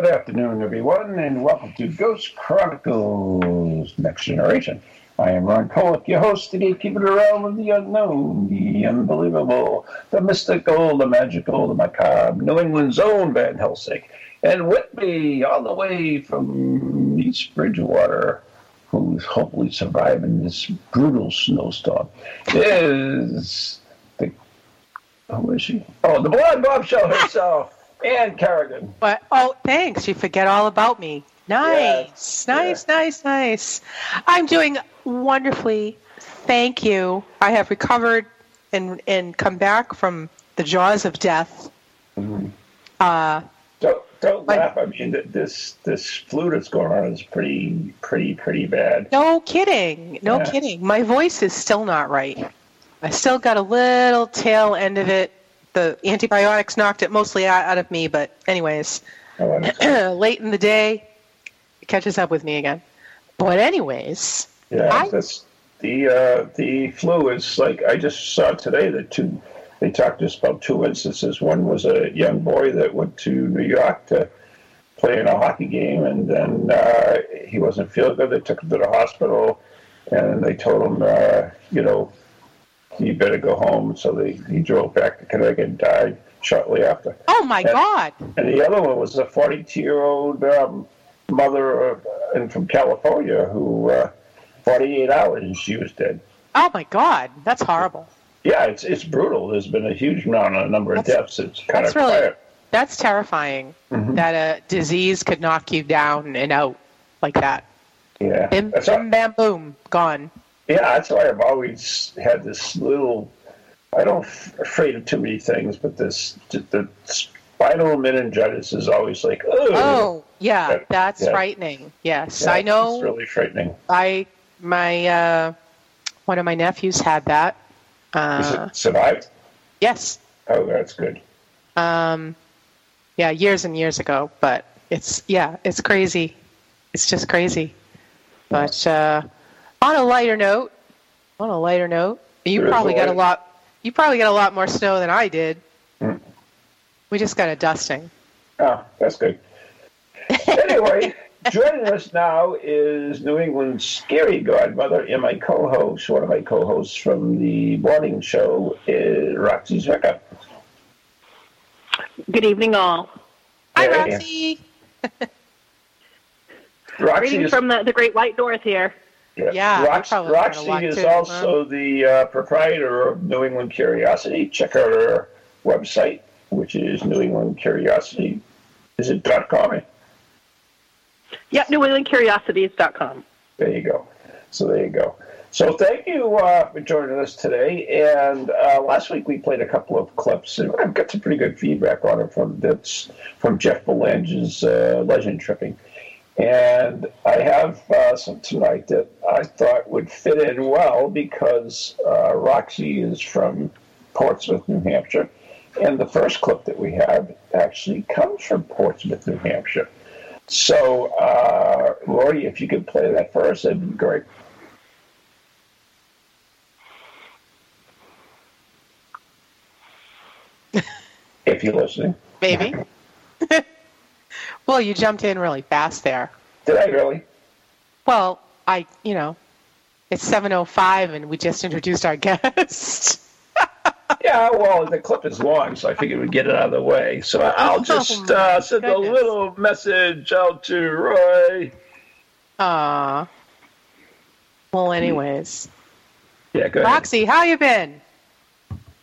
Good afternoon, everyone, and welcome to Ghost Chronicles Next Generation. I am Ron Kolek, your host, gatekeeper of the realm of the unknown, the unbelievable, the mystical, the magical, the macabre, New England's own Van Helsing. And with me, all the way from East Bridgewater, who's hopefully surviving this brutal snowstorm, is the. Who is she? Oh, the Blonde Bob Show herself, Ann Carrigan. What? Oh, thanks. You forget all about me. Nice, Yes, nice, nice, nice. I'm doing wonderfully. Thank you. I have recovered and and come back from the jaws of death. Uh, Don't don't Like- laugh. I mean, this this flu that's going on is pretty pretty pretty bad. no kidding. No Yeah. kidding. My voice is still not right. I still got a little tail end of it. The antibiotics knocked it mostly out, out of me, but anyways, Oh, late in the day, it catches up with me again. But anyways, yeah, I- that's the uh, the flu is like I just saw today that two they talked just about two instances. One was a young boy that went to New York to play in a hockey game, and then uh, he wasn't feeling good. They took him to the hospital, and they told him, uh, you know, you better go home. So they he drove back to Connecticut and died shortly after. oh my Yeah. God. And the other one was a 42 year old um, mother uh, and from California who, uh, 48 hours and she was dead. Oh my God, that's horrible. Yeah, it's it's brutal. There's been a huge amount of number of deaths. It's kind That's of really quiet. that's terrifying. Mhm. That a disease could knock you down and out like that. Yeah, Bim, bim bam boom, gone. Yeah. That's why I've always had this little. I don't f- afraid of too many things, but this the spinal meningitis is always like, oh, Oh yeah, that's yeah. frightening. Yes, Yeah, I know. It's really frightening. I my uh, one of my nephews had that. Is Uh, it survived? yes, Oh, that's good. um, yeah, years and years ago. But it's yeah, it's crazy. It's just crazy. But uh, on a lighter note, on a lighter note, you There is probably a got a lot. You probably got a lot more snow than I did. Mm. We just got a dusting. Oh, that's good. anyway, joining us now is New England's scary godmother and my co-host, one of my co-hosts from the morning show, is Roxy Zwicker. Good evening, all. Hi, Yeah, Roxy. Roxy Greetings is, from the, the Great White North here. Yeah, you Rox- probably got a Roxy is too, also the uh, proprietor of New England Curiosity. Check out her website, which is New England Curiosity. Is it dot com? Yep, NewEnglandCuriosities.com. There you go. So there you go. So thank you uh, for joining us today. And uh, last week we played a couple of clips, and I've got some pretty good feedback on it from that's from Jeff Belanger's uh, Legend Tripping. And I have uh, some tonight that I thought would fit in well because uh, Roxy is from Portsmouth, New Hampshire. And the first clip that we have actually comes from Portsmouth, New Hampshire. So, uh, Lori, if you could play that first, that'd be great. if you're listening. Maybe. well, you jumped in really fast there. Did I really? Well, I, you know, it's 7:05 and we just introduced our guest. Yeah, well, the clip is long, so I figured we'd get it out of the way. So I'll just Oh, uh, send a little message out to Roy. Aw. Well, anyways, Yeah, go ahead. Roxy, how you been?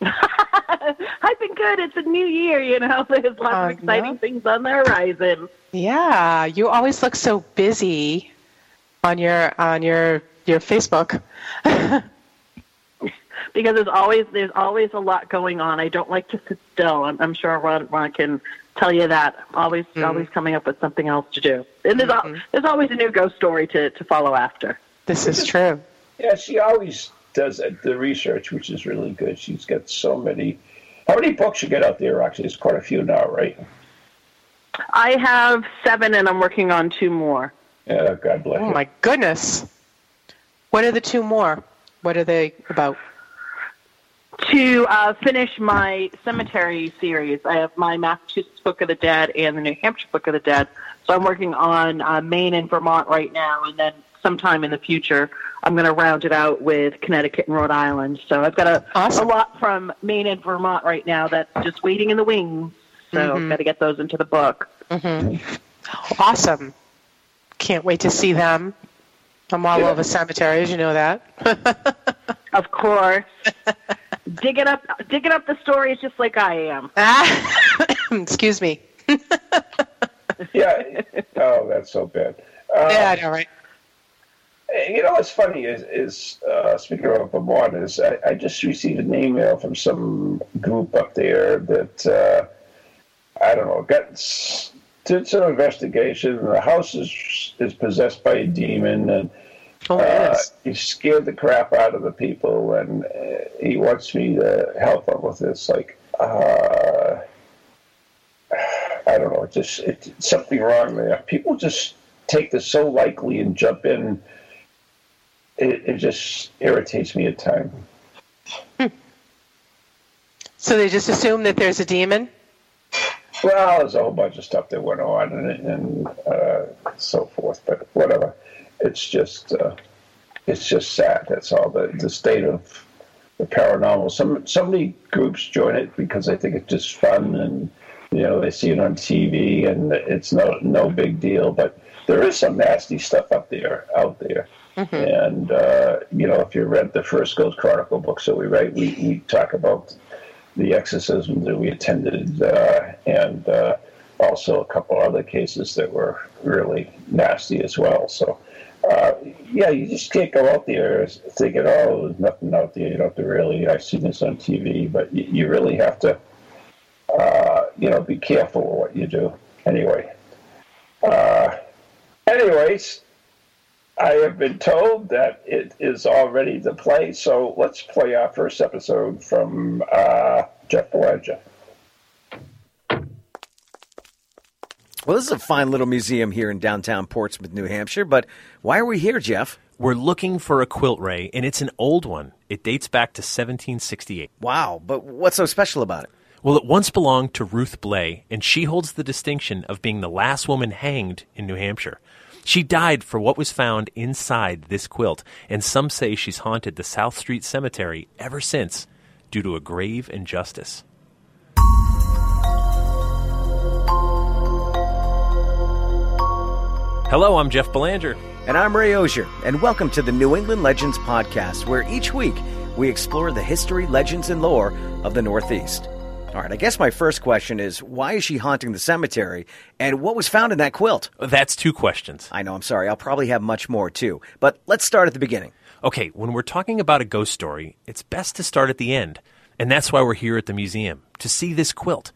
I've been good. It's a new year, you know. There's lots Uh, of exciting yeah. things on the horizon. Yeah, you always look so busy on your on your your Facebook. because there's always there's always a lot going on. I don't like to sit still. I'm, I'm sure Ron, Ron can tell you that. Always Mhm. always coming up with something else to do. And there's al- Mhm. there's always a new ghost story to to follow after. This is true. Yeah, she always does the research, which is really good. She's got so many. How many books you get out there? Actually, it's quite a few now, right? I have seven, and I'm working on two more. Yeah, God bless Oh you. my goodness. What are the two more? What are they about? To uh, finish my cemetery series, I have my Massachusetts Book of the Dead and the New Hampshire Book of the Dead. So I'm working on uh, Maine and Vermont right now, and then sometime in the future, I'm going to round it out with Connecticut and Rhode Island. So I've got a, Awesome. a lot from Maine and Vermont right now that's just waiting in the wings. So I've got to get those into the book. Awesome. Can't wait to see them. I'm all Yeah. over cemeteries, you know that. Of course, digging up digging up the stories just like I am. Ah, Excuse me. Yeah. Oh, that's so bad. Uh, Yeah, I know, right? You know what's funny is, is uh, speaking of Vermont, is I, I just received an email from some group up there that uh, I don't know got did some investigation. The house is is possessed by a demon, and Oh, uh, he scared the crap out of the people, and uh, he wants me to help him with this. Like, uh, I don't know, it's just it's something wrong there. People just take this so lightly and jump in. It, it just irritates me at times. So they just assume that there's a demon? Well, there's a whole bunch of stuff that went on and, and uh, so forth, but whatever. It's just uh, it's just sad. That's all. The the state of the paranormal. Some so many groups join it because they think it's just fun and you know they see it on TV and it's no no big deal. But there is some nasty stuff up there out there. And uh, you know, if you read the first Ghost Chronicle books that we write, we, we talk about the exorcisms that we attended, uh, and uh, also a couple other cases that were really nasty as well. So, uh, yeah, you just can't go out there thinking, "Oh, there's nothing out there." You don't have to really. I've seen this on TV, but you, you really have to, uh, you know, be careful with what you do. Anyway, uh, anyways. I have been told that it is all ready to play, so let's play our first episode from uh, Jeff Belanger. Well, this is a fine little museum here in downtown Portsmouth, New Hampshire, but why are we here, Jeff? We're looking for a quilt ray, and it's an old one. It dates back to 1768. Wow, but what's so special about it? Well, it once belonged to Ruth Blay, and she holds the distinction of being the last woman hanged in New Hampshire. She died for what was found inside this quilt, and some say she's haunted the South Street Cemetery ever since due to a grave injustice. Hello, I'm Jeff Belanger. And I'm Ray Auger, and welcome to the New England Legends Podcast, where each week we explore the history, legends, and lore of the Northeast. All right, I guess my first question is why is she haunting the cemetery, and what was found in that quilt? That's two questions. I know, I'm sorry, I'll probably have much more too, but let's start at the beginning. Okay, when we're talking about a ghost story, it's best to start at the end. And that's why we're here at the museum, to see this quilt.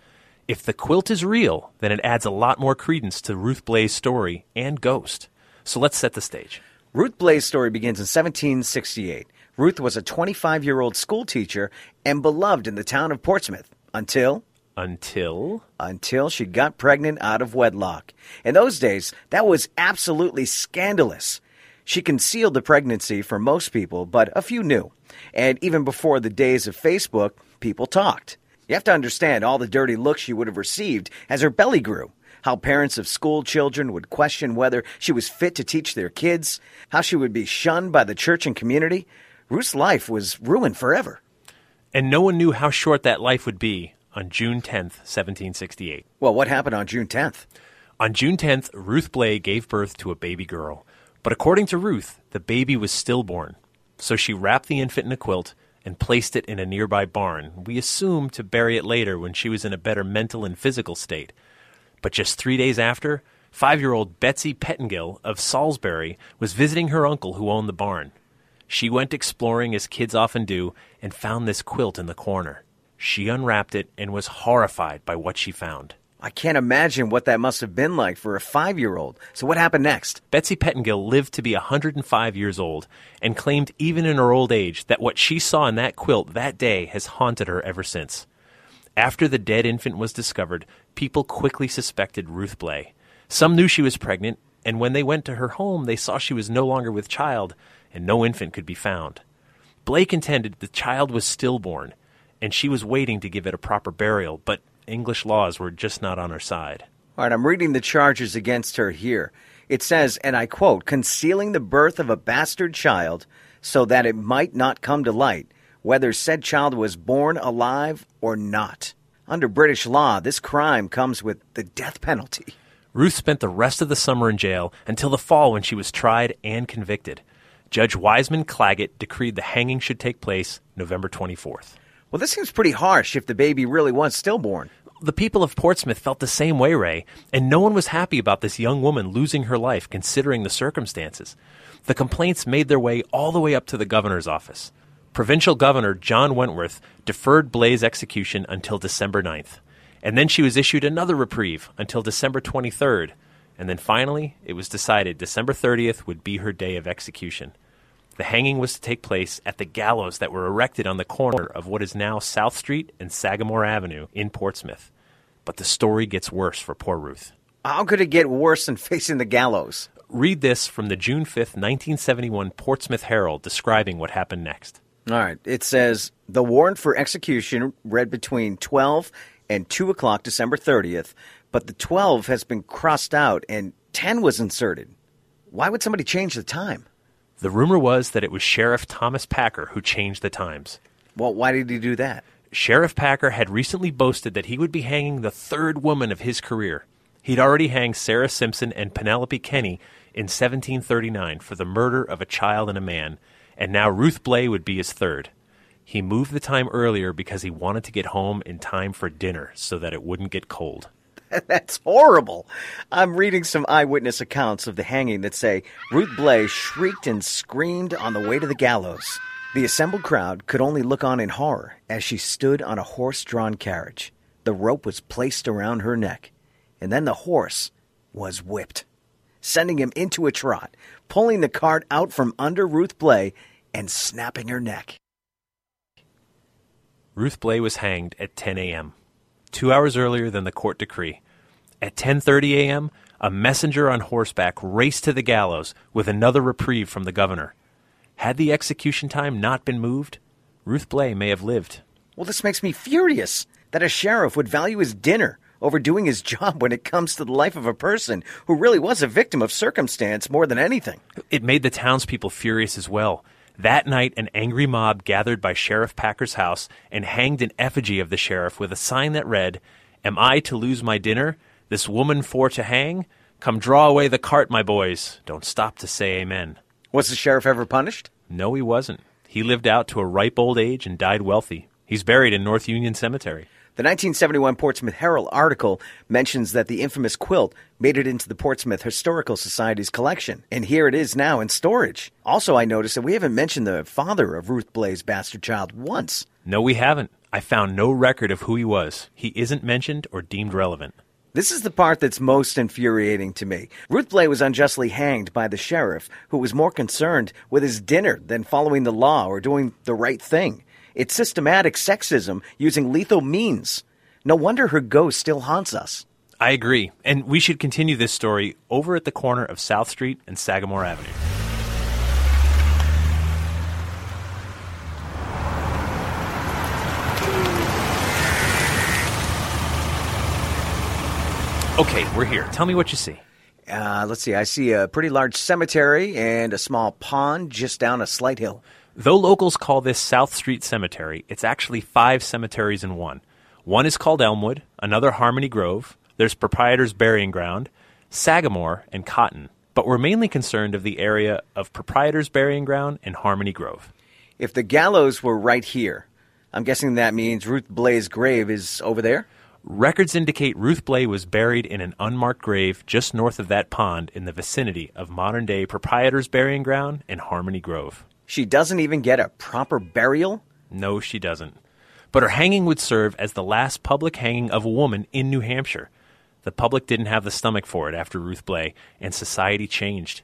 If the quilt is real, then it adds a lot more credence to Ruth Blay's story and ghost. So let's set the stage. Ruth Blay's story begins in 1768. Ruth was a 25 year old school teacher and beloved in the town of Portsmouth until Until. until she got pregnant out of wedlock. In those days, that was absolutely scandalous. She concealed the pregnancy from most people, but a few knew. And even before the days of Facebook, people talked. You have to understand all the dirty looks she would have received as her belly grew. How parents of school children would question whether she was fit to teach their kids, how she would be shunned by the church and community. Ruth's life was ruined forever. And no one knew how short that life would be on June 10th, 1768. Well, what happened on June 10th? On June 10th, Ruth Blay gave birth to a baby girl. But according to Ruth, the baby was stillborn. So she wrapped the infant in a quilt and placed it in a nearby barn, we assume to bury it later when she was in a better mental and physical state. But just three days after, five year old Betsy Pettingill of Salisbury was visiting her uncle who owned the barn. She went exploring as kids often do and found this quilt in the corner. She unwrapped it and was horrified by what she found. I can't imagine what that must have been like for a five year old. So, what happened next? Betsy Pettingill lived to be 105 years old and claimed even in her old age that what she saw in that quilt that day has haunted her ever since. After the dead infant was discovered, people quickly suspected Ruth Blay. Some knew she was pregnant, and when they went to her home, they saw she was no longer with child and no infant could be found. Blay intended the child was stillborn, and she was waiting to give it a proper burial, but English laws were just not on her side. All right, I'm reading the charges against her here. It says, and I quote, concealing the birth of a bastard child so that it might not come to light whether said child was born alive or not. Under British law, this crime comes with the death penalty. Ruth spent the rest of the summer in jail until the fall when she was tried and convicted. Judge Wiseman Claggett decreed the hanging should take place November 24th. Well, this seems pretty harsh if the baby really was stillborn. The people of Portsmouth felt the same way, Ray, and no one was happy about this young woman losing her life considering the circumstances. The complaints made their way all the way up to the governor's office. Provincial Governor John Wentworth deferred Blay's execution until December 9th, and then she was issued another reprieve until December 23rd, and then finally it was decided December 30th would be her day of execution. The hanging was to take place at the gallows that were erected on the corner of what is now South Street and Sagamore Avenue in Portsmouth. But the story gets worse for poor Ruth. How could it get worse than facing the gallows? Read this from the June 5th, 1971 Portsmouth Herald describing what happened next. All right. It says the warrant for execution read between 12 and 2 o'clock December 30th, but the 12 has been crossed out and 10 was inserted. Why would somebody change the time? The rumor was that it was Sheriff Thomas Packer who changed the times. Well, why did he do that? Sheriff Packer had recently boasted that he would be hanging the third woman of his career. He'd already hanged Sarah Simpson and Penelope Kenny in 1739 for the murder of a child and a man, and now Ruth Blay would be his third. He moved the time earlier because he wanted to get home in time for dinner so that it wouldn't get cold. That's horrible. I'm reading some eyewitness accounts of the hanging that say Ruth Blay shrieked and screamed on the way to the gallows. The assembled crowd could only look on in horror as she stood on a horse drawn carriage. The rope was placed around her neck, and then the horse was whipped, sending him into a trot, pulling the cart out from under Ruth Blay and snapping her neck. Ruth Blay was hanged at 10 a.m two hours earlier than the court decree. At 10:30 a.m., a messenger on horseback raced to the gallows with another reprieve from the governor. Had the execution time not been moved, Ruth Blay may have lived. Well, this makes me furious that a sheriff would value his dinner over doing his job when it comes to the life of a person who really was a victim of circumstance more than anything. It made the townspeople furious as well. That night, an angry mob gathered by Sheriff Packer's house and hanged an effigy of the sheriff with a sign that read, Am I to lose my dinner? This woman for to hang? Come draw away the cart, my boys. Don't stop to say amen. Was the sheriff ever punished? No, he wasn't. He lived out to a ripe old age and died wealthy. He's buried in North Union Cemetery. The 1971 Portsmouth Herald article mentions that the infamous quilt made it into the Portsmouth Historical Society's collection, and here it is now in storage. Also, I noticed that we haven't mentioned the father of Ruth Blay's bastard child once. No, we haven't. I found no record of who he was. He isn't mentioned or deemed relevant. This is the part that's most infuriating to me. Ruth Blay was unjustly hanged by the sheriff, who was more concerned with his dinner than following the law or doing the right thing. It's systematic sexism using lethal means. No wonder her ghost still haunts us. I agree. And we should continue this story over at the corner of South Street and Sagamore Avenue. Okay, we're here. Tell me what you see. Uh, let's see. I see a pretty large cemetery and a small pond just down a slight hill. Though locals call this South Street Cemetery, it's actually five cemeteries in one. One is called Elmwood, another Harmony Grove, there's Proprietor's Burying Ground, Sagamore, and Cotton. But we're mainly concerned of the area of Proprietor's Burying Ground and Harmony Grove. If the gallows were right here, I'm guessing that means Ruth Blay's grave is over there? Records indicate Ruth Blay was buried in an unmarked grave just north of that pond in the vicinity of modern day Proprietor's Burying Ground and Harmony Grove. She doesn't even get a proper burial? No, she doesn't. But her hanging would serve as the last public hanging of a woman in New Hampshire. The public didn't have the stomach for it after Ruth Blay, and society changed.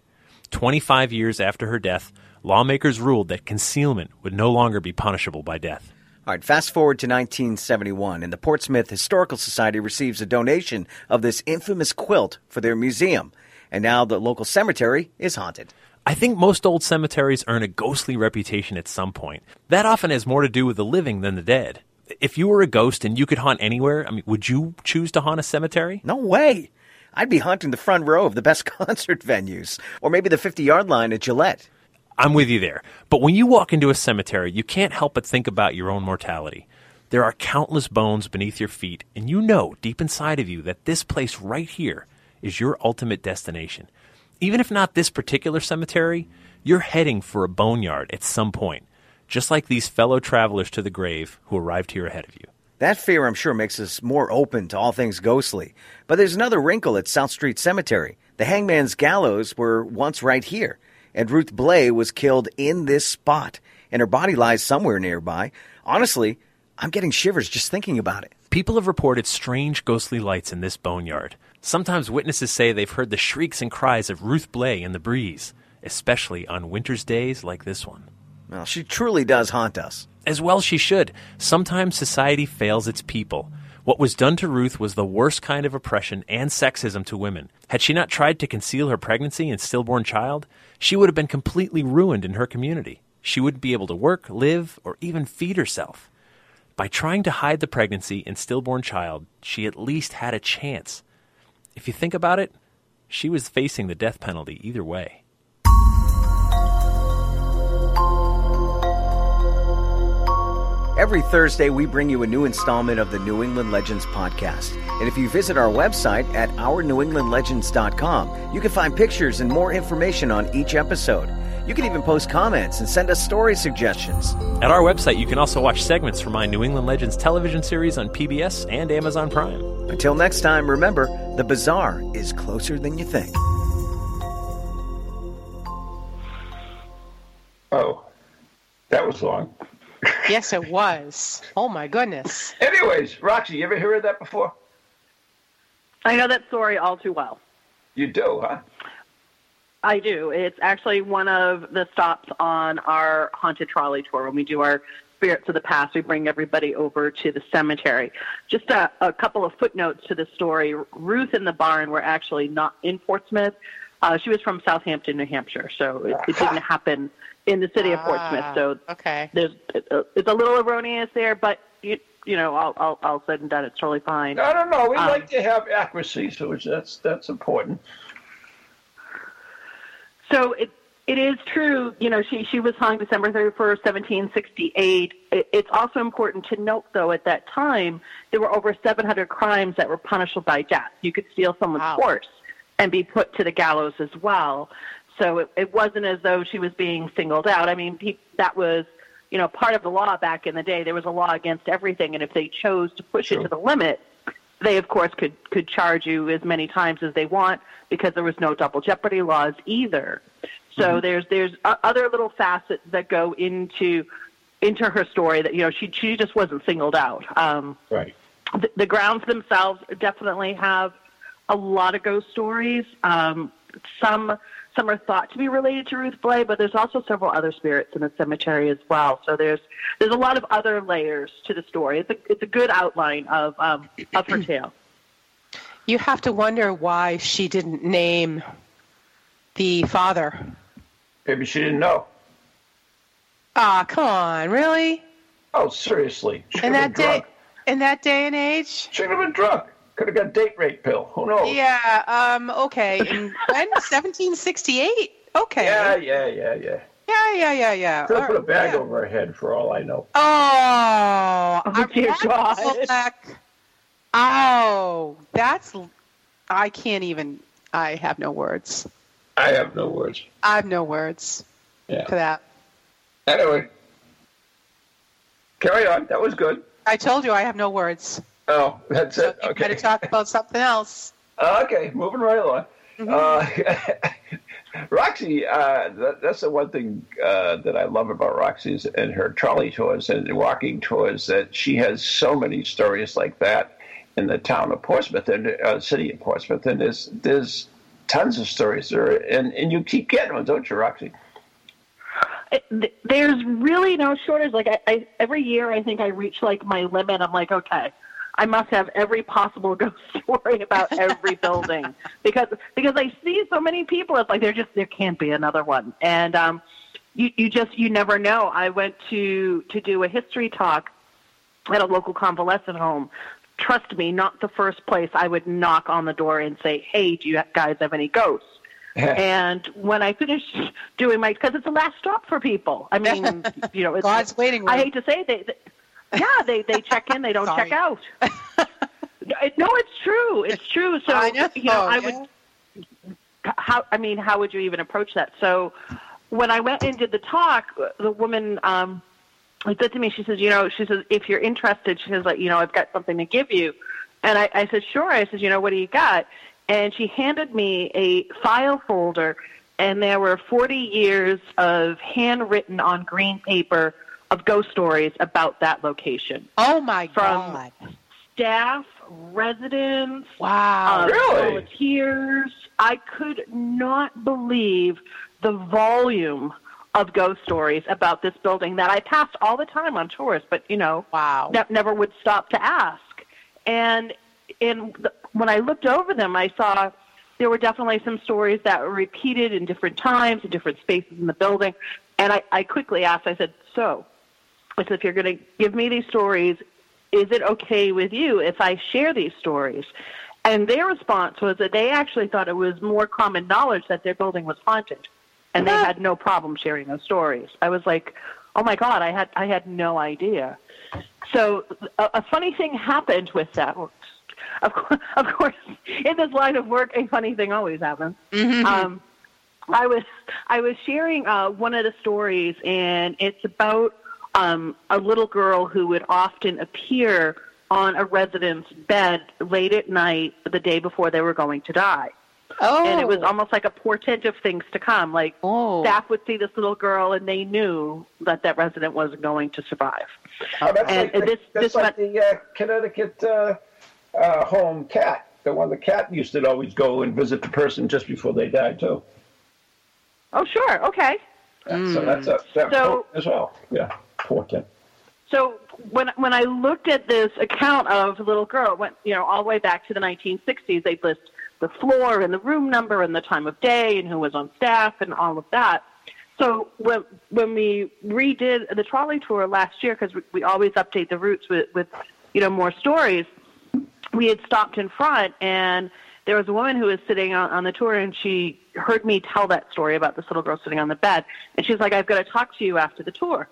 25 years after her death, lawmakers ruled that concealment would no longer be punishable by death. All right, fast forward to 1971, and the Portsmouth Historical Society receives a donation of this infamous quilt for their museum. And now the local cemetery is haunted. I think most old cemeteries earn a ghostly reputation at some point. That often has more to do with the living than the dead. If you were a ghost and you could haunt anywhere, I mean, would you choose to haunt a cemetery? No way. I'd be haunting the front row of the best concert venues, or maybe the 50 yard line at Gillette. I'm with you there. But when you walk into a cemetery, you can't help but think about your own mortality. There are countless bones beneath your feet, and you know deep inside of you that this place right here is your ultimate destination. Even if not this particular cemetery, you're heading for a boneyard at some point, just like these fellow travelers to the grave who arrived here ahead of you. That fear, I'm sure, makes us more open to all things ghostly. But there's another wrinkle at South Street Cemetery. The hangman's gallows were once right here, and Ruth Blay was killed in this spot, and her body lies somewhere nearby. Honestly, I'm getting shivers just thinking about it. People have reported strange ghostly lights in this boneyard. Sometimes witnesses say they've heard the shrieks and cries of Ruth Blay in the breeze, especially on winter's days like this one. Well, she truly does haunt us. As well she should. Sometimes society fails its people. What was done to Ruth was the worst kind of oppression and sexism to women. Had she not tried to conceal her pregnancy and stillborn child, she would have been completely ruined in her community. She wouldn't be able to work, live, or even feed herself. By trying to hide the pregnancy and stillborn child, she at least had a chance. If you think about it, she was facing the death penalty either way. Every Thursday, we bring you a new installment of the New England Legends podcast. And if you visit our website at ournewenglandlegends.com, you can find pictures and more information on each episode. You can even post comments and send us story suggestions. At our website, you can also watch segments from my New England Legends television series on PBS and Amazon Prime. Until next time, remember the bizarre is closer than you think. Oh, that was long. Yes, it was. Oh my goodness. Anyways, Roxy, you ever heard of that before? I know that story all too well. You do, huh? I do. It's actually one of the stops on our haunted trolley tour when we do our spirits of the past. We bring everybody over to the cemetery. Just a, a couple of footnotes to the story. Ruth and the barn were actually not in Portsmouth. Uh, she was from Southampton, New Hampshire, so it, it didn't happen in the city of Portsmouth. So Ah, okay. there's it's a little erroneous there, but you you know, all all, all said and done, it's totally fine. I don't know. We Um, like to have accuracy, so it's, that's that's important. So it it is true, you know, she she was hung December thirty first, seventeen sixty eight. It's also important to note, though, at that time there were over seven hundred crimes that were punishable by death. You could steal someone's Wow. horse and be put to the gallows as well. So it, it wasn't as though she was being singled out. I mean, pe- that was, you know, part of the law back in the day. There was a law against everything, and if they chose to push it to the limit, they of course could could charge you as many times as they want because there was no double jeopardy laws either. So there's there's o- other little facets that go into into her story that you know she she just wasn't singled out. Um, Right. the, the grounds themselves definitely have a lot of ghost stories. Um, some some are thought to be related to Ruth Blay, but there's also several other spirits in the cemetery as well. So there's there's a lot of other layers to the story. It's a it's a good outline of um, of her tale. You have to wonder why she didn't name the father. Maybe she didn't know. Ah, come on, really? Oh, seriously. She In that day, drunk. in that day and age? She could have been drunk. Could have got a date rape pill. Who knows? Yeah. Um. Okay. When? 1768. Okay. yeah, yeah, yeah. yeah. Yeah. Yeah. Yeah. Yeah. Could have put a bag yeah. over her head for all I know. Oh, Oh, dear God. back- Oh, that's. I can't even. I have no words. I have no words. I have no words yeah. for that. Anyway, carry on. That was good. I told you I have no words. Oh, that's So it. you Okay. better talk about something else. Okay, moving right along. Mm-hmm. Uh, Roxy, uh, that, that's the one thing uh, that I love about Roxy and her trolley tours and walking tours that she has so many stories like that in the town of Portsmouth and uh, city of Portsmouth, and there's there's tons of stories there, and and you keep getting them, don't you, Roxy? There's really no shortage. Like I, I, every year, I think I reach like my limit. I'm like, okay, I must have every possible ghost story about every building because because I see so many people. It's like there just there can't be another one, and um, you you just you never know. I went to to do a history talk at a local convalescent home. Trust me, not the first place I would knock on the door and say, "Hey, do you guys have any ghosts?" and when I finished doing my, because it's the last stop for people. I mean, you know, it's, God's waiting room. I hate to say they yeah, they they check in, they don't check out. no, it's true. It's true. So I know, you know, I yeah. would. How I mean, how would you even approach that? So when I went and did the talk, the woman um, said to me, she says, you know, she says, if you're interested, she says, like, you know, I've got something to give you. And I, I said, sure. I said, you know, what do you got? And she handed me a file folder, and there were 40 years of handwritten on green paper of ghost stories about that location. Oh my From- God! Staff, residents, Wow. uh, Really? volunteers. I could not believe the volume of ghost stories about this building that I passed all the time on tours, but you know, Wow. ne- never would stop to ask. And in the, when I looked over them, I saw there were definitely some stories that were repeated in different times, in different spaces in the building. And I, I quickly asked, I said, so, I if you're going to give me these stories, is it okay with you if I share these stories? And their response was that they actually thought it was more common knowledge that their building was haunted, and they had no problem sharing those stories. I was like, oh my god, I had I had no idea. So a, a funny thing happened with that. Of course, of course, in this line of work, a funny thing always happens. Um, I was I was sharing uh, one of the stories, and it's about um, a little girl who would often appear on a resident's bed late at night the day before they were going to die. Oh. And it was almost like a portent of things to come. Like Oh. staff would see this little girl, and they knew that that resident was going to survive. Oh, that's And like, the- this- that's this like one- the uh, Connecticut uh, uh, home cat. The one the cat used to always go and visit the person just before they died too. Oh, sure, okay. Yeah, So that's a that So- as well. Yeah, So when when I looked at this account of little girl, went you know all the way back to the 1960s. They list the floor and the room number and the time of day and who was on staff and all of that. So when when we redid the trolley tour last year, because we, we always update the routes with with you know more stories, we had stopped in front and there was a woman who was sitting on, on the tour and she heard me tell that story about this little girl sitting on the bed and she's like i've got to talk to you after the tour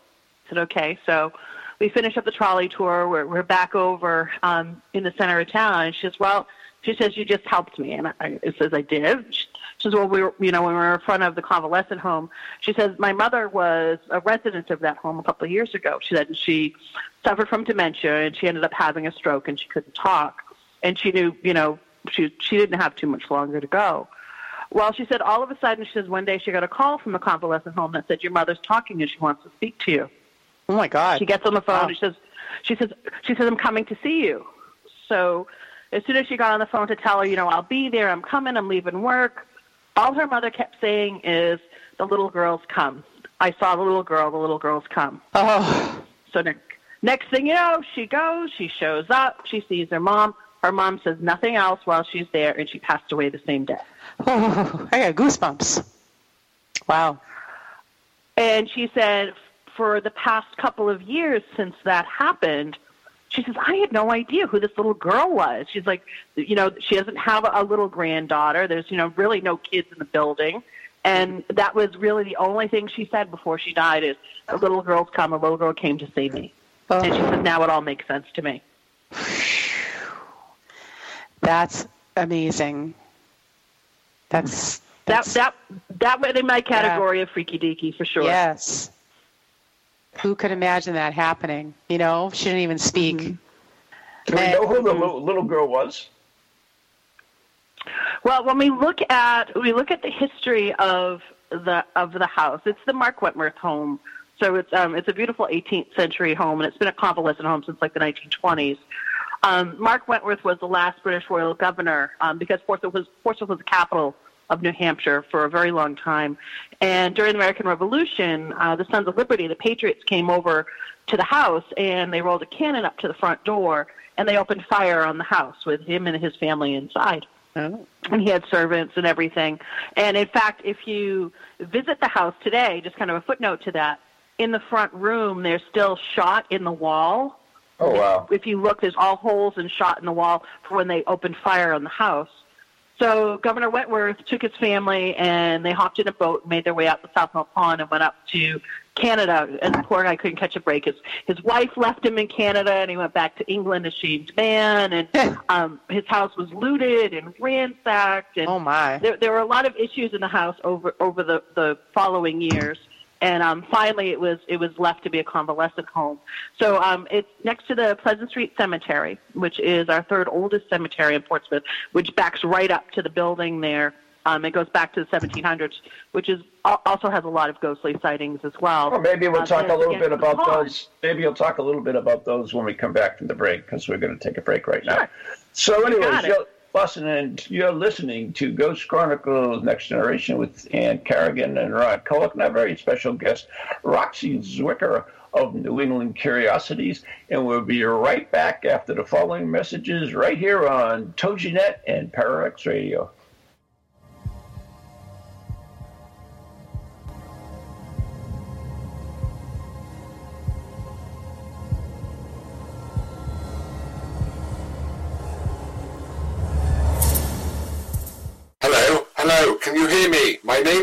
said okay? So we finish up the trolley tour. We're, we're back over um, in the center of town. And she says well she says you just helped me. And i, I says i did. She says well we were you know when we were in front of the convalescent home she says my mother was a resident of that home a couple of years ago. She said she suffered from dementia and she ended up having a stroke and she couldn't talk. And she knew, you know, she she didn't have too much longer to go. Well, she said all of a sudden, she says one day she got a call from a convalescent home that said your mother's talking and she wants to speak to you. Oh my God. She gets on the phone Wow. and she says, she says, she says I'm coming to see you. So as soon as she got on the phone to tell her, you know, I'll be there, I'm coming, I'm leaving work, all her mother kept saying is the little girls come. I saw the little girl, the little girls come. Oh. So ne- next thing you know, she goes, she shows up, she sees her mom. Her mom says nothing else while she's there, and she passed away the same day. oh. I got goosebumps. Wow. And she said, for the past couple of years since that happened, she says, I had no idea who this little girl was. She's like, you know, she doesn't have a, little granddaughter. There's, you know, really no kids in the building. And that was really the only thing she said before she died is, a little girl's come, a little girl came to see me. Oh. And she Oh, said, now it all makes sense to me. that's amazing. That's, That that's that that went in my category of freaky deaky for sure. Yes. Who could imagine that happening? You know, she didn't even speak. Do we know who the little, little girl was? Well, when we look at we look at the history of the of the house, it's the Mark Wentworth home. So it's um, it's a beautiful 18th century home, and it's been a convalescent home since like the 1920s. Um, Mark Wentworth was the last British royal governor um, because Portsmouth was Portsmouth was the capital of New Hampshire for a very long time. And during the American Revolution, uh, the Sons of Liberty, the Patriots, came over to the house and they rolled a cannon up to the front door and they opened fire on the house with him and his family inside. Oh. And he had servants and everything. And in fact, if you visit the house today, just kind of a footnote to that, in the front room, there's still shot in the wall. Oh wow! If you look, there's all holes and shot in the wall for when they opened fire on the house. So Governor Wentworth took his family and they hopped in a boat and made their way out the South Mill Pond and went up to Canada. And the poor guy couldn't catch a break. His his wife left him in Canada and he went back to England a shamed man. And um, his house was looted and ransacked. And Oh my. there, there were a lot of issues in the house over over the the following years and um, finally it was it was left to be a convalescent home so um, it's next to the pleasant street cemetery which is our third oldest cemetery in portsmouth which backs right up to the building there um, it goes back to the 1700s which is also has a lot of ghostly sightings as well Well, maybe we'll Uh, talk a little bit about those. Maybe you'll talk a little bit about those when we come back from the break because we're going to take a break right now. Sure. So, anyways, got it. you're listening, to Ghost Chronicles Next Generation with Ann Carrigan and Ron Kolek and our very special guest, Roxy Zwicker of New England Curiosities. And we'll be right back after the following messages right here on TogiNet and ParaX Radio.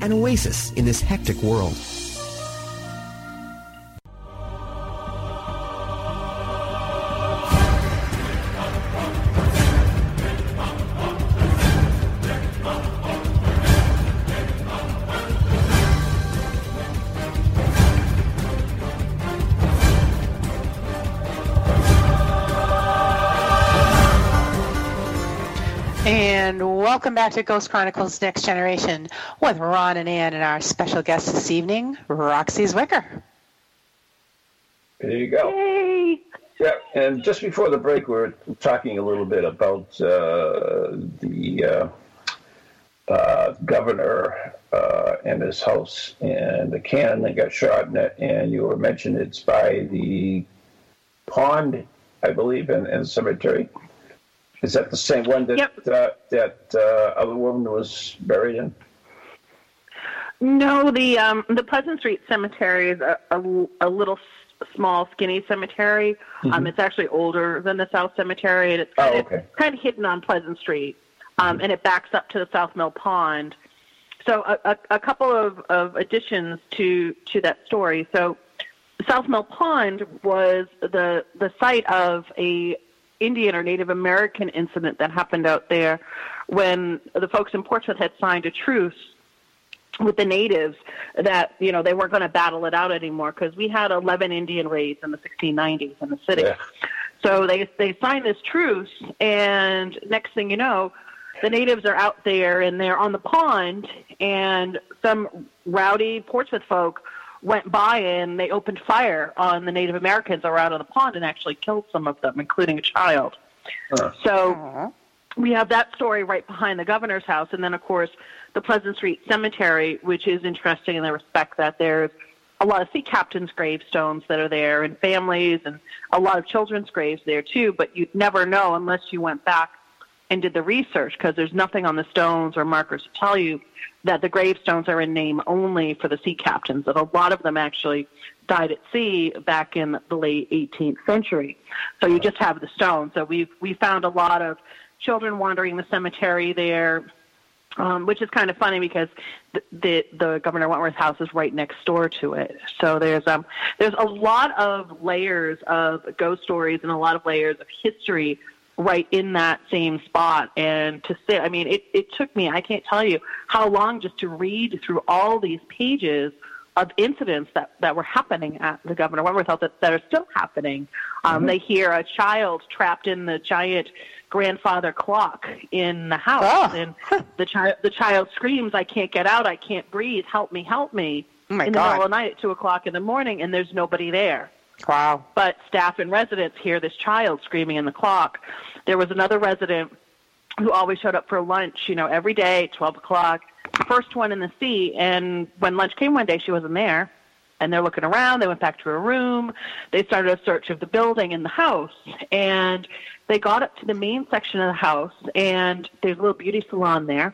an oasis in this hectic world. Welcome back to Ghost Chronicles Next Generation with Ron and Ann and our special guest this evening, Roxy Zwicker. There you go. Yay! Yeah, and just before the break, we were talking a little bit about uh, the uh, uh, governor uh, and his house and the cannon that got shot in it, and you were mentioning it's by the pond, I believe, in, in the cemetery. Is that the same one that Yep. uh, that uh, other woman was buried in? No, the um, the Pleasant Street Cemetery is a, a, a little small, skinny cemetery. Um, it's actually older than the South Cemetery, and it's Oh, kind of okay. kind of hidden on Pleasant Street, um, and it backs up to the South Mill Pond. So a, a, a couple of, of additions to to that story. So South Mill Pond was the the site of a Indian or Native American incident that happened out there when the folks in Portsmouth had signed a truce with the natives that you know they weren't going to battle it out anymore because we had 11 Indian raids in the 1690s in the city. Yeah. So they they signed this truce, and next thing you know, the natives are out there and they're on the pond, and some rowdy Portsmouth folk went by and they opened fire on the Native Americans that were out on the pond and actually killed some of them, including a child. Huh. So we have that story right behind the governor's house, and then of course the Pleasant Street Cemetery, which is interesting in the respect that there's a lot of sea captains' gravestones that are there, and families, and a lot of children's graves there too. But you'd never know unless you went back and did the research, because there's nothing on the stones or markers to tell you that the gravestones are in name only for the sea captains. That a lot of them actually died at sea back in the late 18th century. So you just have the stones. So we've we found a lot of children wandering the cemetery there, um, which is kind of funny because the, the the Governor Wentworth house is right next door to it. So there's um there's a lot of layers of ghost stories and a lot of layers of history right in that same spot. And to sit, I mean, it it took me I can't tell you how long just to read through all these pages of incidents that, that were happening at the Governor Wentworth House that, that are still happening. Um, They hear a child trapped in the giant grandfather clock in the house, Oh. and the child the child screams, "I can't get out! I can't breathe! Help me! Help me!" Oh in the middle of the night at two o'clock in the morning, and there's nobody there Wow. but staff and residents hear this child screaming in the clock. There was another resident who always showed up for lunch, you know, every day, 12 o'clock, first one in the sea. And when lunch came one day, she wasn't there. And they're looking around. They went back to her room. They started a search of the building and the house. And they got up to the main section of the house, and there's a little beauty salon there.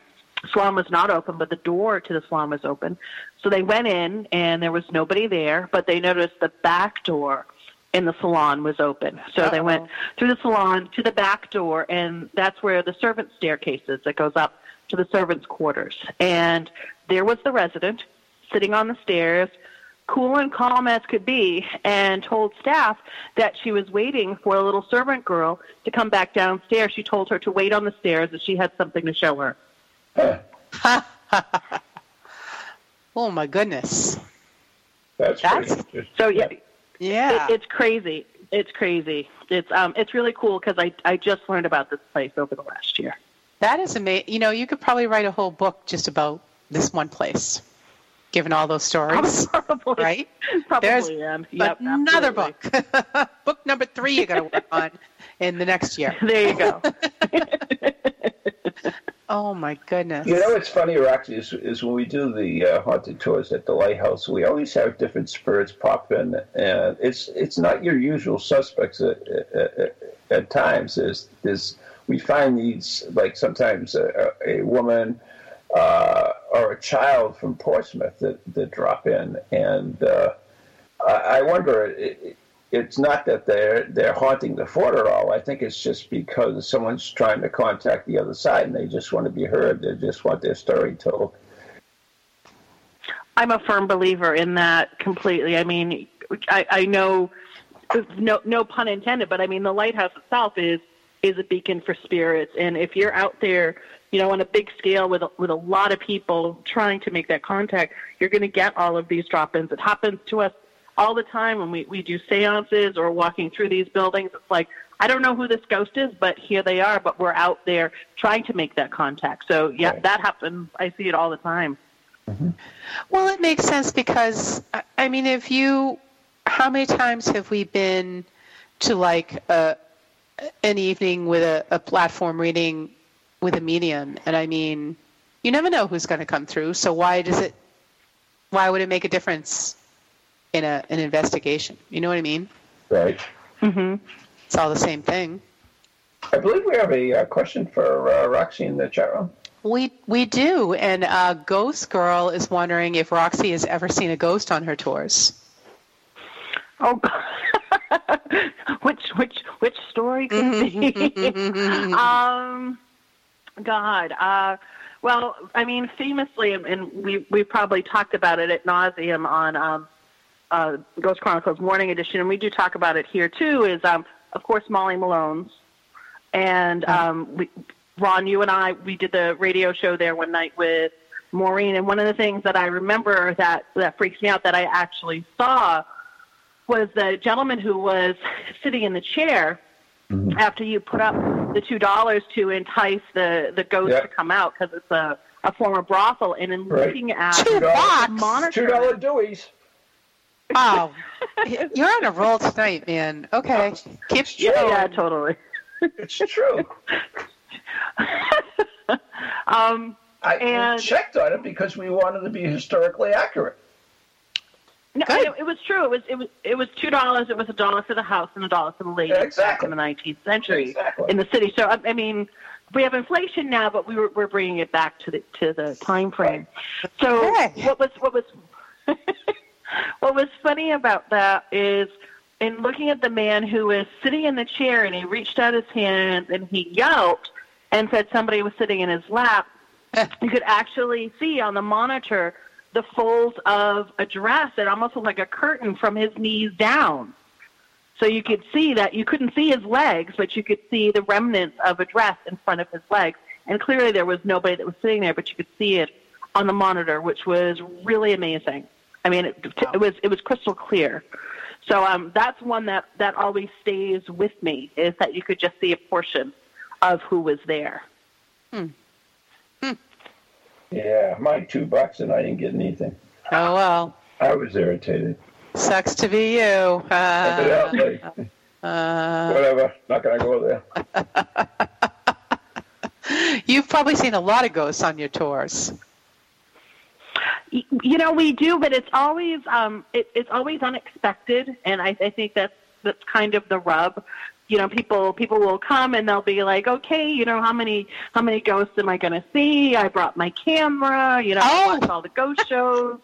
Salon was not open, but the door to the salon was open. So they went in, and there was nobody there, but they noticed the back door in the salon was open. So they went through the salon to the back door, and that's where the servant staircase is that goes up to the servants' quarters. And there was the resident sitting on the stairs, cool and calm as could be, and told staff that she was waiting for a little servant girl to come back downstairs. She told her to wait on the stairs as she had something to show her. Oh my goodness. That's, That's- So yeah, Yeah. It, it's crazy. It's crazy. It's um, it's really cool because I I just learned about this place over the last year. that is amazing. You know, you could probably write a whole book just about this one place, given all those stories, Probably, right? Probably There's am. Yep, Another absolutely. book. book number three you're going to work on in the next year. There you go. Oh my goodness. You know what's funny, Roxy, is, is when we do the uh, haunted tours at the lighthouse, we always have different spirits pop in, and it's it's not your usual suspects at, at, at, times. There's, there's we find these like sometimes a, a woman uh, or a child from Portsmouth that, that drop in, and uh, I, I wonder. It, it's not that they're they're haunting the fort at all. I think it's just because someone's trying to contact the other side and they just want to be heard. They just want their story told. I'm a firm believer in that completely. I mean, I, I know, no, no pun intended, but I mean the lighthouse itself is is a beacon for spirits, and if you're out there, you know, on a big scale with with a lot of people trying to make that contact, you're going to get all of these drop-ins. It happens to us all the time when we we do seances or walking through these buildings. It's like I don't know who this ghost is, but here they are. But we're out there trying to make that contact. So yeah, Right. that happens. I see it all the time. Mm-hmm. Well, it makes sense because I- I mean, if you, how many times have we been to like a, an evening with a, a platform reading with a medium? And I mean, you never know who's going to come through. So why does it? Why would it make a difference in a an investigation? You know what I mean? Right. It's all the same thing. I believe we have a uh, question for uh, Roxy in the chat room. We we do, and uh, Ghost Girl is wondering if Roxy has ever seen a ghost on her tours. Oh, which which which story could it be? um, God. Uh, well, I mean, famously, and we we probably talked about it at nauseum on um, uh, Ghost Chronicles Morning Edition, and we do talk about it here too. Is um, of course Molly Malone's, and um, we, Ron, you and I, we did the radio show there one night with Maureen, and one of the things that I remember that that freaks me out that I actually saw was the gentleman who was sitting in the chair mm-hmm. after you put up the two dollars to entice the the ghost yep. to come out because it's a a former brothel, and in right. looking at two bucks, monitor, two dollar deweys. Wow, you're on a roll tonight, man. Okay, keep yeah, yeah, totally. It's true. um, I and, checked on it because we wanted to be historically accurate. No, it, it, was true. It was it was it was two dollars. It was a dollar for the house and a dollar for the lady exactly. back in the nineteenth century exactly. in the city. So I, I, mean, we have inflation now, but we were we're bringing it back to the to the time frame. So what was what was what was funny about that is in looking at the man who was sitting in the chair and he reached out his hand and he yelped and said somebody was sitting in his lap. you could actually see on the monitor the folds of a dress that almost looked like a curtain from his knees down. So you could see that you couldn't see his legs, but you could see the remnants of a dress in front of his legs. And clearly there was nobody that was sitting there, but you could see it on the monitor, which was really amazing. I mean, it, it was it was crystal clear. So um, that's one that that always stays with me is that you could just see a portion of who was there. Hmm. Yeah, my two bucks and I didn't get anything. Oh well. I was irritated. Sucks to be you. Uh, uh, Whatever. Not gonna go there. You've probably seen a lot of ghosts on your tours. You know, we do, but it's always um, it, it's always unexpected, and I, I think that's that's kind of the rub you know people people will come and they'll be like okay you know how many how many ghosts am i going to see i brought my camera you know oh. i watch all the ghost shows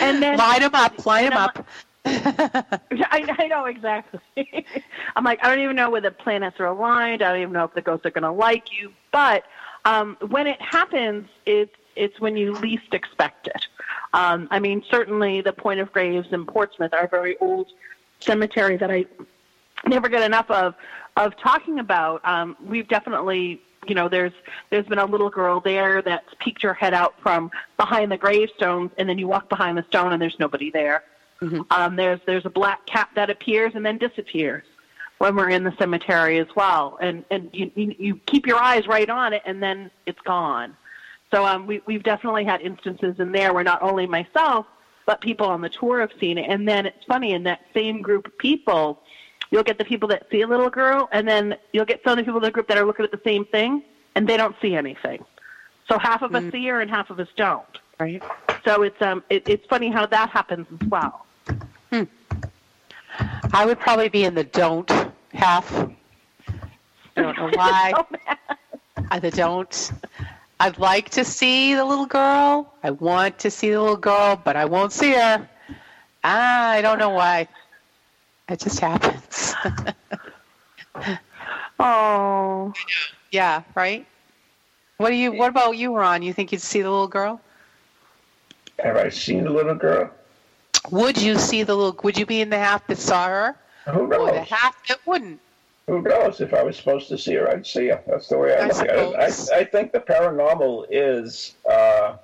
and then line them up line them up I, I know exactly. I'm like, I don't even know where the planets are aligned. I don't even know if the ghosts are going to like you. But um, when it happens, it's it's when you least expect it. Um, I mean, certainly the Point of Graves in Portsmouth, our very old cemetery that I never get enough of of talking about. Um, we've definitely, you know, there's there's been a little girl there that's peeked her head out from behind the gravestones, and then you walk behind the stone and there's nobody there. Mm-hmm. Um, there's there's a black cat that appears and then disappears when we're in the cemetery as well, and and you you, you keep your eyes right on it, and then it's gone. So um, we we've definitely had instances in there where not only myself but people on the tour have seen it, and then it's funny in that same group of people You'll get the people that see a little girl, and then you'll get some of the people in the group that are looking at the same thing, and they don't see anything. So half of mm. us see her, and half of us don't. Right. So it's um it, it's funny how that happens as well. Hmm. I would probably be in the don't half. I don't know why. I the don't. I'd like to see the little girl. I want to see the little girl, but I won't see her. I don't know why. It just happens. oh. Yeah, right? What do you what about you, Ron? You think you'd see the little girl? Have I seen the little girl? Would you see the little would you be in the half that saw her? Who knows? Or the half that wouldn't? Who knows? If I was supposed to see her, I'd see her. That's the way I, I look at it. I, I think the paranormal is uh,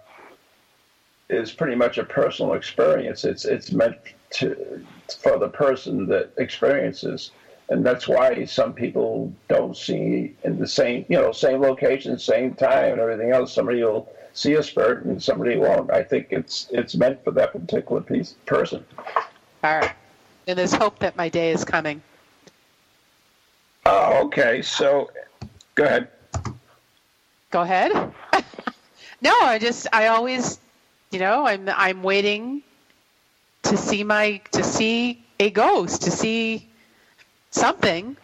is pretty much a personal experience. It's it's meant to for the person that experiences. And that's why some people don't see in the same, you know, same location, same time, and everything else. Somebody will see a spirit, and somebody won't. I think it's it's meant for that particular piece person. All right. And there's hope that my day is coming. Oh, okay. So, go ahead. Go ahead. no, I just I always, you know, I'm I'm waiting to see my to see a ghost, to see something.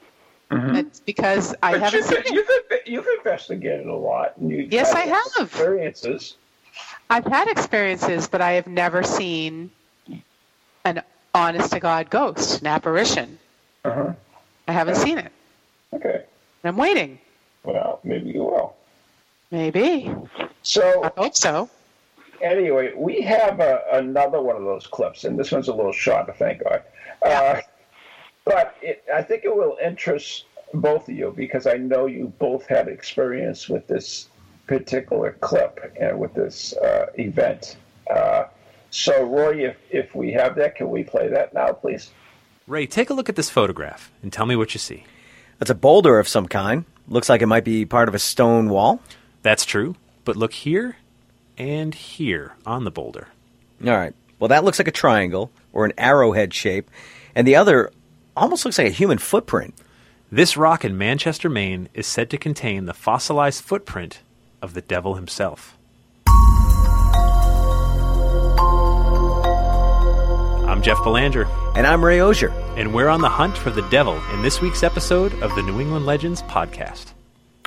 Mm-hmm. It's because I but haven't you've, seen you've, it. You've investigated a lot. And you've yes, I have experiences. I've had experiences, but I have never seen an honest to God ghost, an apparition. Uh-huh. I haven't seen it. Okay. I'm waiting. Well, maybe you will. Maybe. So I hope so. anyway, we have a, another one of those clips, and this one's a little short, thank God. Uh, but it, I think it will interest both of you because I know you both had experience with this particular clip and with this uh, event. Uh, so, Roy, if, if we have that, can we play that now, please? Ray, take a look at this photograph and tell me what you see. That's a boulder of some kind. Looks like it might be part of a stone wall. That's true, but look here and here on the boulder. All right. Well, that looks like a triangle or an arrowhead shape, and the other almost looks like a human footprint. This rock in Manchester, Maine is said to contain the fossilized footprint of the devil himself. Jeff Belanger, And I'm Ray Auger. and we're on the hunt for the devil in this week's episode of the New England Legends podcast.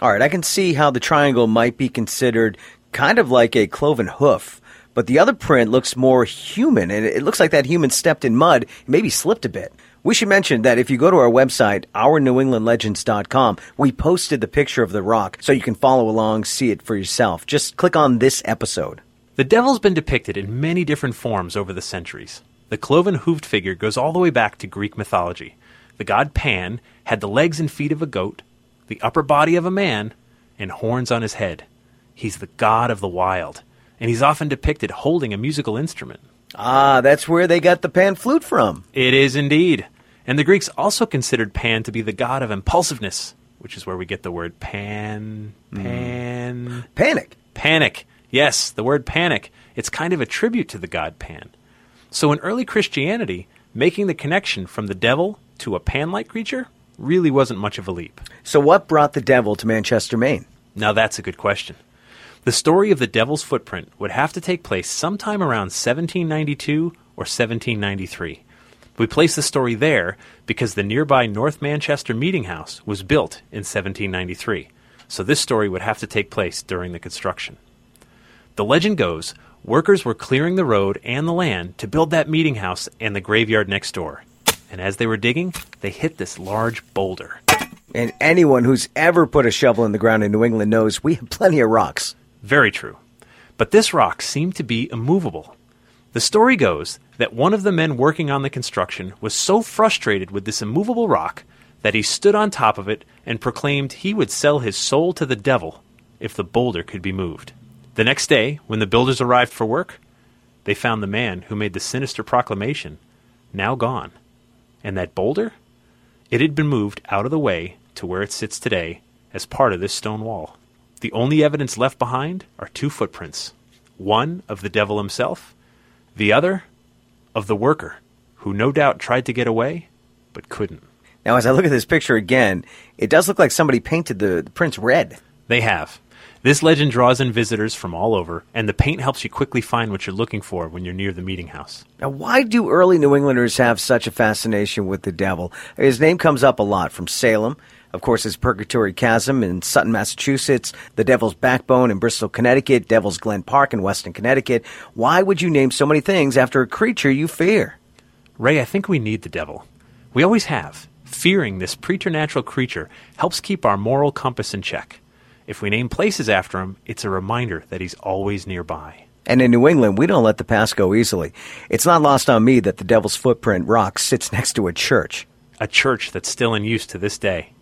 All right, I can see how the triangle might be considered kind of like a cloven hoof, but the other print looks more human, and it looks like that human stepped in mud, maybe slipped a bit. We should mention that if you go to our website, ournewenglandlegends.com, we posted the picture of the rock so you can follow along, see it for yourself. Just click on this episode. The devil's been depicted in many different forms over the centuries. The cloven hoofed figure goes all the way back to Greek mythology. The god Pan had the legs and feet of a goat, the upper body of a man, and horns on his head. He's the god of the wild, and he's often depicted holding a musical instrument. Ah, that's where they got the pan flute from. It is indeed. And the Greeks also considered Pan to be the god of impulsiveness, which is where we get the word pan, pan, Panic. Panic. Yes, the word panic. It's kind of a tribute to the god Pan. So in early Christianity, making the connection from the devil to a pan like creature really wasn't much of a leap. So, what brought the devil to Manchester, Maine? Now that's a good question. The story of the devil's footprint would have to take place sometime around 1792 or 1793. We place the story there because the nearby North Manchester Meeting House was built in 1793, so this story would have to take place during the construction. The legend goes workers were clearing the road and the land to build that meeting house and the graveyard next door. And as they were digging, they hit this large boulder. And anyone who's ever put a shovel in the ground in New England knows we have plenty of rocks. Very true. But this rock seemed to be immovable. The story goes that one of the men working on the construction was so frustrated with this immovable rock that he stood on top of it and proclaimed he would sell his soul to the devil if the boulder could be moved. The next day, when the builders arrived for work, they found the man who made the sinister proclamation now gone. And that boulder? It had been moved out of the way to where it sits today as part of this stone wall. The only evidence left behind are two footprints one of the devil himself, the other of the worker, who no doubt tried to get away, but couldn't. Now, as I look at this picture again, it does look like somebody painted the, the prints red. They have. This legend draws in visitors from all over, and the paint helps you quickly find what you're looking for when you're near the meeting house. Now, why do early New Englanders have such a fascination with the devil? His name comes up a lot from Salem. Of course, his Purgatory Chasm in Sutton, Massachusetts, the Devil's Backbone in Bristol, Connecticut, Devil's Glen Park in Weston, Connecticut. Why would you name so many things after a creature you fear? Ray, I think we need the devil. We always have. Fearing this preternatural creature helps keep our moral compass in check. If we name places after him, it's a reminder that he's always nearby. And in New England, we don't let the past go easily. It's not lost on me that the Devil's Footprint rock sits next to a church. A church that's still in use to this day.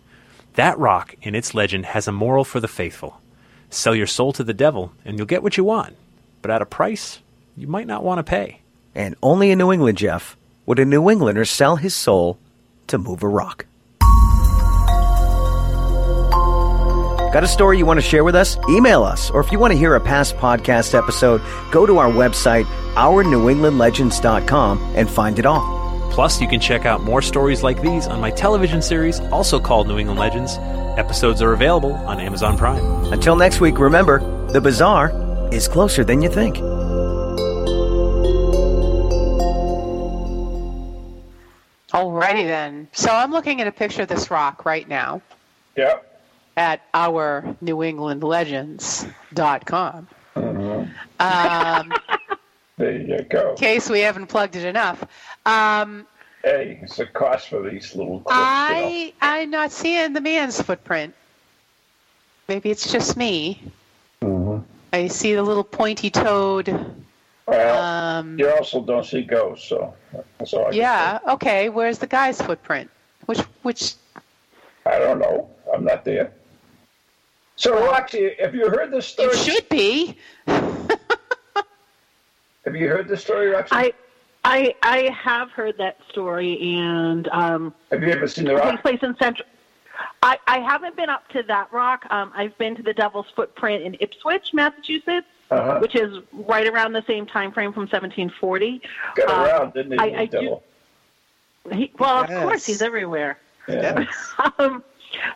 That rock, in its legend, has a moral for the faithful. Sell your soul to the devil, and you'll get what you want, but at a price you might not want to pay. And only in New England, Jeff, would a New Englander sell his soul to move a rock. Got a story you want to share with us? Email us. Or if you want to hear a past podcast episode, go to our website, ournewenglandlegends.com, and find it all. Plus, you can check out more stories like these on my television series, also called New England Legends. Episodes are available on Amazon Prime. Until next week, remember the bizarre is closer than you think. Alrighty then. So I'm looking at a picture of this rock right now Yeah. At our New England Legends.com. Um, There you go. In case we haven't plugged it enough. Um, Hey, it's a cost for these little clips. you know. I I'm not seeing the man's footprint. Maybe it's just me. Mhm. I see the little pointy toed. Well, Um, you also don't see ghosts, so that's all I yeah. Okay. Where's the guy's footprint? Which which? I don't know. I'm not there. So, Roxy, have you heard this story? It should be. Have you heard this story, Roxy? I, I, I have heard that story, and um, have you ever seen the it takes rock? place in Central. I, I haven't been up to that rock. Um, I've been to the Devil's Footprint in Ipswich, Massachusetts, Uh-huh. which is right around the same time frame from 1740. Got um, around, didn't he? I- the I do- He, well, Yes. of course, he's everywhere. Yeah. um,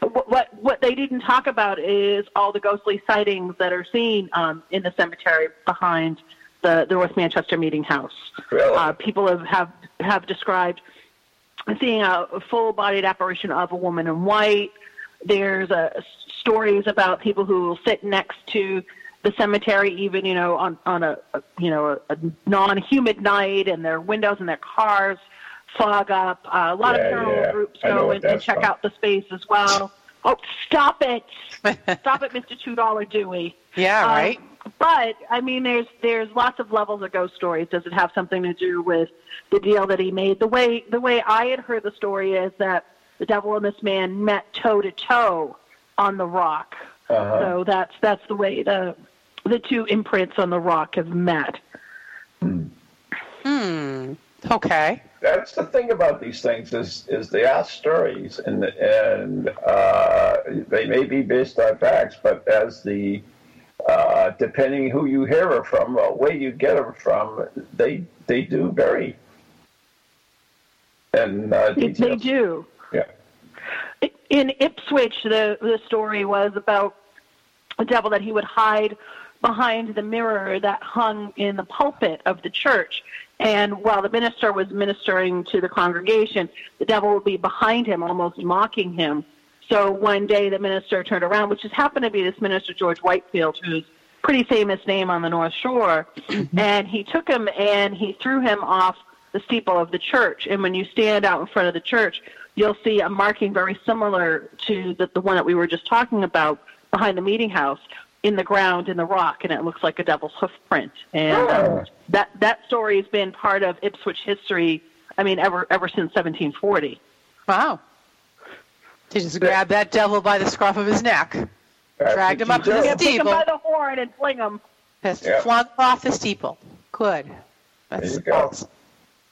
what what what they didn't talk about is all the ghostly sightings that are seen um, in the cemetery behind the the North Manchester Meeting House. Really? Uh, people have, have have described seeing a full-bodied apparition of a woman in white. There's uh, stories about people who will sit next to the cemetery, even you know on on a, a you know a, a non-humid night, and their windows and their cars fog up. Uh, a lot Yeah, of paranormal yeah. groups go and, and check from. out the space as well. Oh, stop it! stop it, Mister Two Dollar Dewey. Yeah. Um, Right. But I mean, there's there's lots of levels of ghost stories. Does it have something to do with the deal that he made? The way the way I had heard the story is that the devil and this man met toe to toe on the rock. Uh-huh. So that's that's the way the the two imprints on the rock have met. Hmm. Okay. That's the thing about these things is is they are stories and and uh, they may be based on facts, but as the uh, depending who you hear it from or where you get them from, they they do vary. And uh, They, they do. Yeah. in Ipswich, the the story was about a devil that he would hide behind the mirror that hung in the pulpit of the church. And while the minister was ministering to the congregation, the devil would be behind him, almost mocking him. So one day the minister turned around, which just happened to be this minister George Whitefield, who's pretty famous name on the North Shore, mm-hmm. and he took him and he threw him off the steeple of the church. And when you stand out in front of the church, you'll see a marking very similar to the, the one that we were just talking about behind the meeting house in the ground in the rock, and it looks like a devil's hoof print. And um, that that story has been part of Ipswich history. I mean, ever ever since 1740. Wow. He just grabbed that devil by the scruff of his neck, That's dragged him up to the do. Yeah, him steeple, by the horn and fling him. just Yeah. flung him off the steeple. Good. That's There you go. awesome.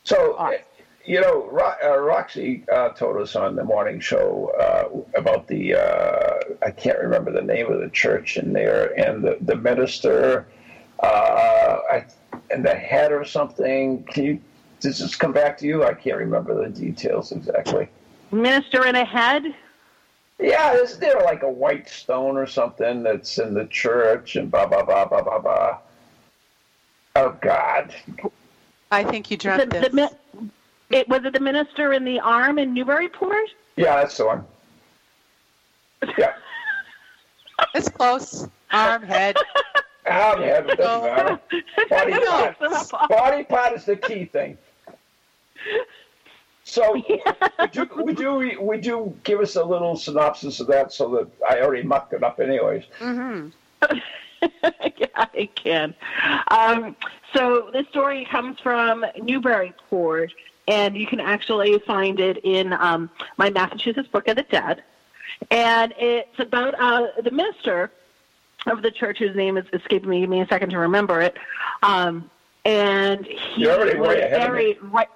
So, All right. You know, Ro- uh, Roxy uh, told us on the morning show uh, about the, uh, I can't remember the name of the church in there, and the, the minister, uh, I, and the head or something. Can you, does this come back to you? I can't remember the details exactly. Minister and a head. Yeah, is there like a white stone or something that's in the church and blah, blah, blah, blah, blah, blah. Oh, God. I think you dropped dreamt the, this. mi- it was it the minister in the arm in Newburyport? Yeah, that's the one. Yeah. It's close. Arm, head. Arm, head, it doesn't matter. Body part. Body part is the key thing. So, would you, would you would you give us a little synopsis of that so that I already mucked it up anyways? Mm-hmm. yeah, I can. Um, so this story comes from Newburyport, and you can actually find it in um, my Massachusetts Book of the Dead. And it's about uh, the minister of the church, whose name is escaping me. Give me a second to remember it. Um, and he You're already was way ahead of me. buried right.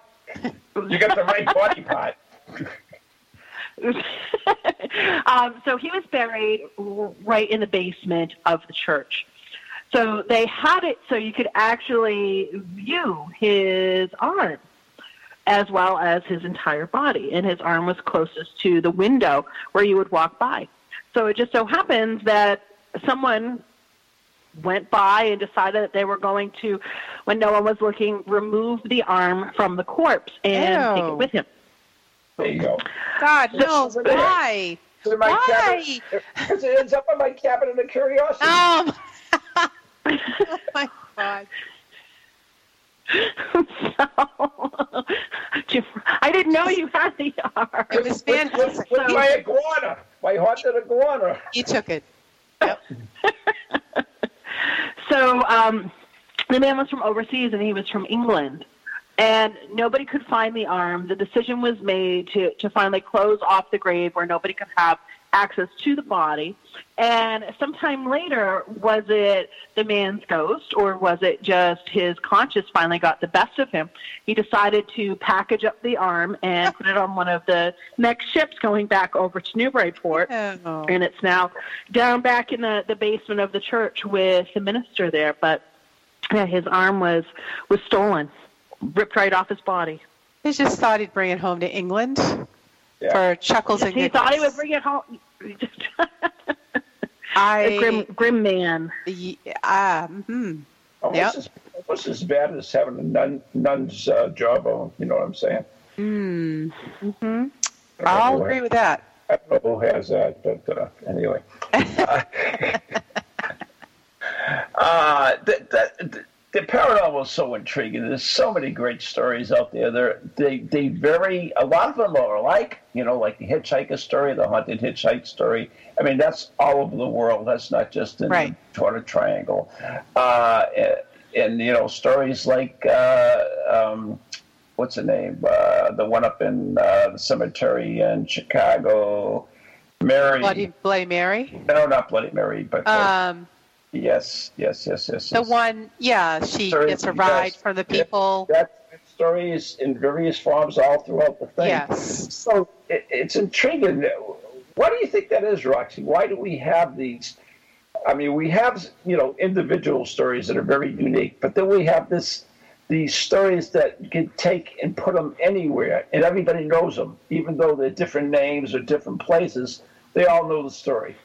You got the right body part. um, so he was buried right in the basement of the church. So they had it so you could actually view his arm as well as his entire body. And his arm was closest to the window where you would walk by. So it just so happens that someone went by and decided that they were going to, when no one was looking, remove the arm from the corpse and take it with him. There you go. God, no. This is it. Why? It's in my Why? cabinet because it ends up in my cabinet of curiosity. Um. oh my God. so, I didn't know you had the arm. It was With, with, with my iguana, my haunted iguana. He took it. Yep. So um, the man was from overseas and he was from England. And nobody could find the arm. The decision was made to, to finally close off the grave where nobody could have access to the body. And sometime later, was it the man's ghost or was it just his conscience finally got the best of him? He decided to package up the arm and put it on one of the next ships going back over to Newburyport Oh. and it's now down back in the, the basement of the church with the minister there. But yeah, his arm was was stolen, ripped right off his body. He just thought he'd bring it home to England Yeah. for chuckles and giggles. He thought he would bring it home. I a grim grim man. y- ah, hmm. Almost, Yep. as, almost as bad as having a nun, nun's uh, jawbone. You know what I'm saying? Hmm. hmm I'll agree who- with that. I don't know who has that, but uh, anyway. uh, the, the, the paranormal is so intriguing. There's so many great stories out there. They're, they they vary. A lot of them are alike. You know, like the hitchhiker story, the haunted hitchhike story. I mean, that's all over the world. That's not just in Right. the Torta Triangle. Uh, and, and you know, stories like. Uh, um, What's the name? Uh, the one up in uh, the cemetery in Chicago. Mary. Bloody Bloody Mary. No, not Bloody Mary, but uh, Um, yes, yes, yes, yes. the yes. one, yeah, she Sorry, gets a ride yes. from the people. That, that story is in various forms all throughout the thing. Yes. So it, it's intriguing. Why do you think that is, Roxy? Why do we have these? I mean, we have you know individual stories that are very unique, but then we have this these stories that you can take and put them anywhere, and everybody knows them, even though they're different names or different places. They all know the story.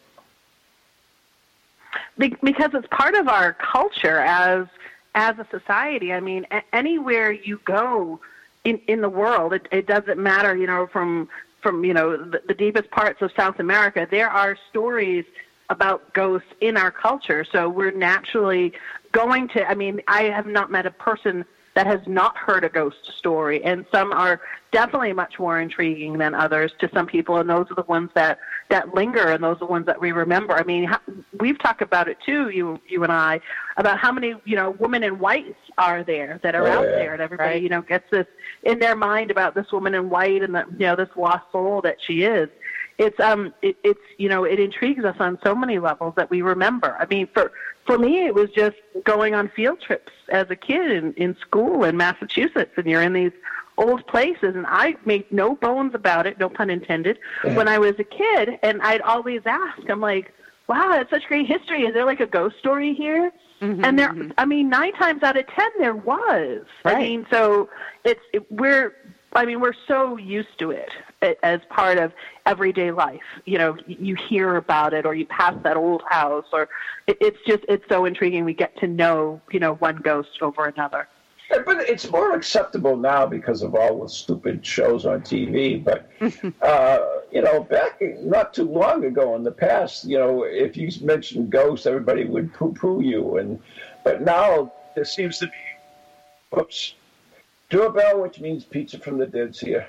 Be- because it's part of our culture as as a society. I mean, a- anywhere you go in in the world, it, it doesn't matter. You know, from from you know the, the deepest parts of South America, there are stories about ghosts in our culture. So we're naturally going to. I mean, I have not met a person that has not heard a ghost story, and some are definitely much more intriguing than others to some people, and those are the ones that that linger, and those are the ones that we remember. I mean, we've talked about it too, you you and I, about how many you know women in white are there that are Oh, out yeah. there, and everybody Right. you know gets this in their mind about this woman in white and that you know this lost soul that she is. It's um it, it's you know it intrigues us on so many levels that we remember. I mean, for for me, it was just going on field trips as a kid in, in school in Massachusetts, and you're in these old places, and I made no bones about it, no pun intended, when I was a kid, and I'd always ask, I'm like, wow, that's such great history. Is there like a ghost story here? Mhm, And there, mhm. I mean, nine times out of ten, there was. I mean, so it's it, we're, I mean, we're so used to it as part of everyday life. You know, you hear about it, or you pass that old house, or it's just it's so intriguing. We get to know, you know, one ghost over another. Yeah, But it's more acceptable now because of all the stupid shows on TV. But uh, you know, back not too long ago in the past, you know, if you mentioned ghosts, everybody would poo-poo you. And but now there seems to be, oops, doorbell, which means pizza from the dead here.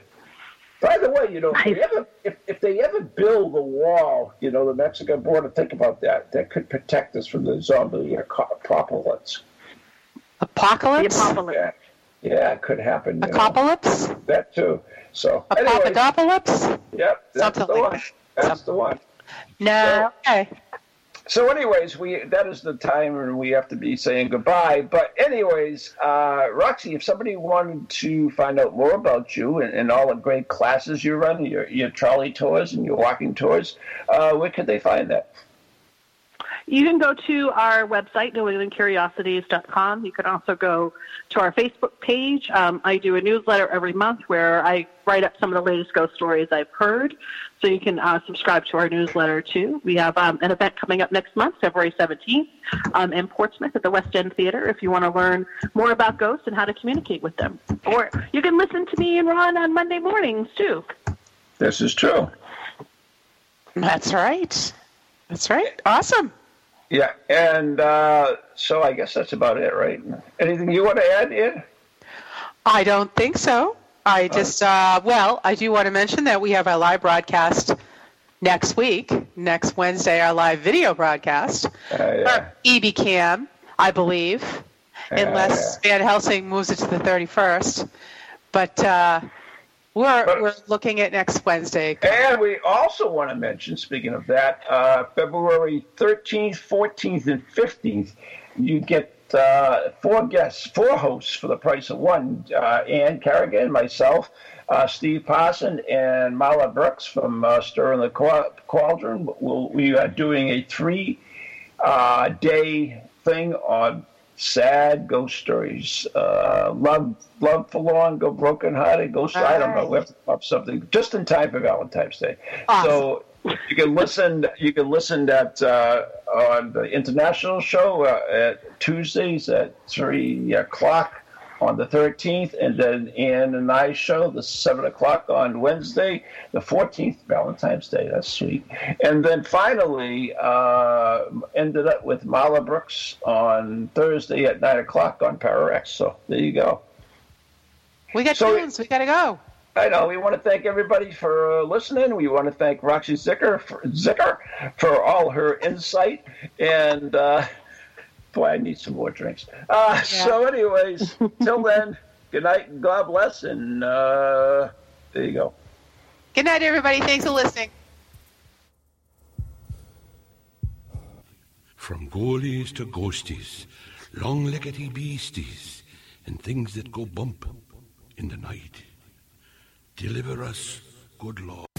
By the way, you know, if they ever if, if they ever build a wall, you know, the Mexican border, think about that. That could protect us from the zombie apocalypse. The Apocalypse? apocalypse. Yeah, yeah, it could happen. you know. Apocalypse? That too. So, Apocalypse? yep, that's Something the like one. That's the one. No. Okay. So, anyways, we that is the time when we have to be saying goodbye. But, anyways, uh, Roxy, if somebody wanted to find out more about you and, and all the great classes you run, your your trolley tours and your walking tours, uh, where could they find that? You can go to our website, newenglandcuriosities.com. You can also go to our Facebook page. Um, I do a newsletter every month where I write up some of the latest ghost stories I've heard. So you can uh, subscribe to our newsletter too. We have um, an event coming up next month, February 17th, um, in Portsmouth at the West End Theater if you want to learn more about ghosts and how to communicate with them. Or you can listen to me and Ron on Monday mornings too. This is true. That's right. That's right. Awesome. Yeah, and uh, so I guess that's about it, right? Anything you want to add, Ed? I don't think so. I just, uh, well, I do want to mention that we have our live broadcast next week, next Wednesday, our live video broadcast. Uh, yeah. Our EB Cam, I believe, unless Van Helsing moves it to the 31st. But uh, we're, But- we're looking at next Wednesday. And we also want to mention, speaking of that, uh, February 13th, 14th, and 15th, you get uh, four guests, four hosts for the price of one. Uh, Ann Carrigan, myself, uh, Steve Parson, and Marla Brooks from uh, Stirring the Cauldron. We'll, we are doing a three uh, day thing on sad ghost stories. Uh, love, love forlorn, go broken hearted, ghost. I don't know. We have to with something just in time for Valentine's Day. So you can listen. You can listen at uh, on the international show uh, at Tuesdays at three o'clock on the 13th, and then Ann and I show the 7 o'clock on Wednesday, the 14th, Valentine's Day. That's sweet. And then finally, uh, ended up with Marla Brooks on Thursday at 9 o'clock on ParaX. So there you go. We got So- tunes. We got to go. I know. We want to thank everybody for uh, listening. We want to thank Roxy Zwicker for, Zwicker for all her insight. And uh, boy, I need some more drinks. Uh, So, anyways, till then, good night and God bless. And uh, there you go. Good night, everybody. Thanks for listening. From goalies to ghosties, long leggedy beasties, and things that go bump in the night. Deliver us, good Lord.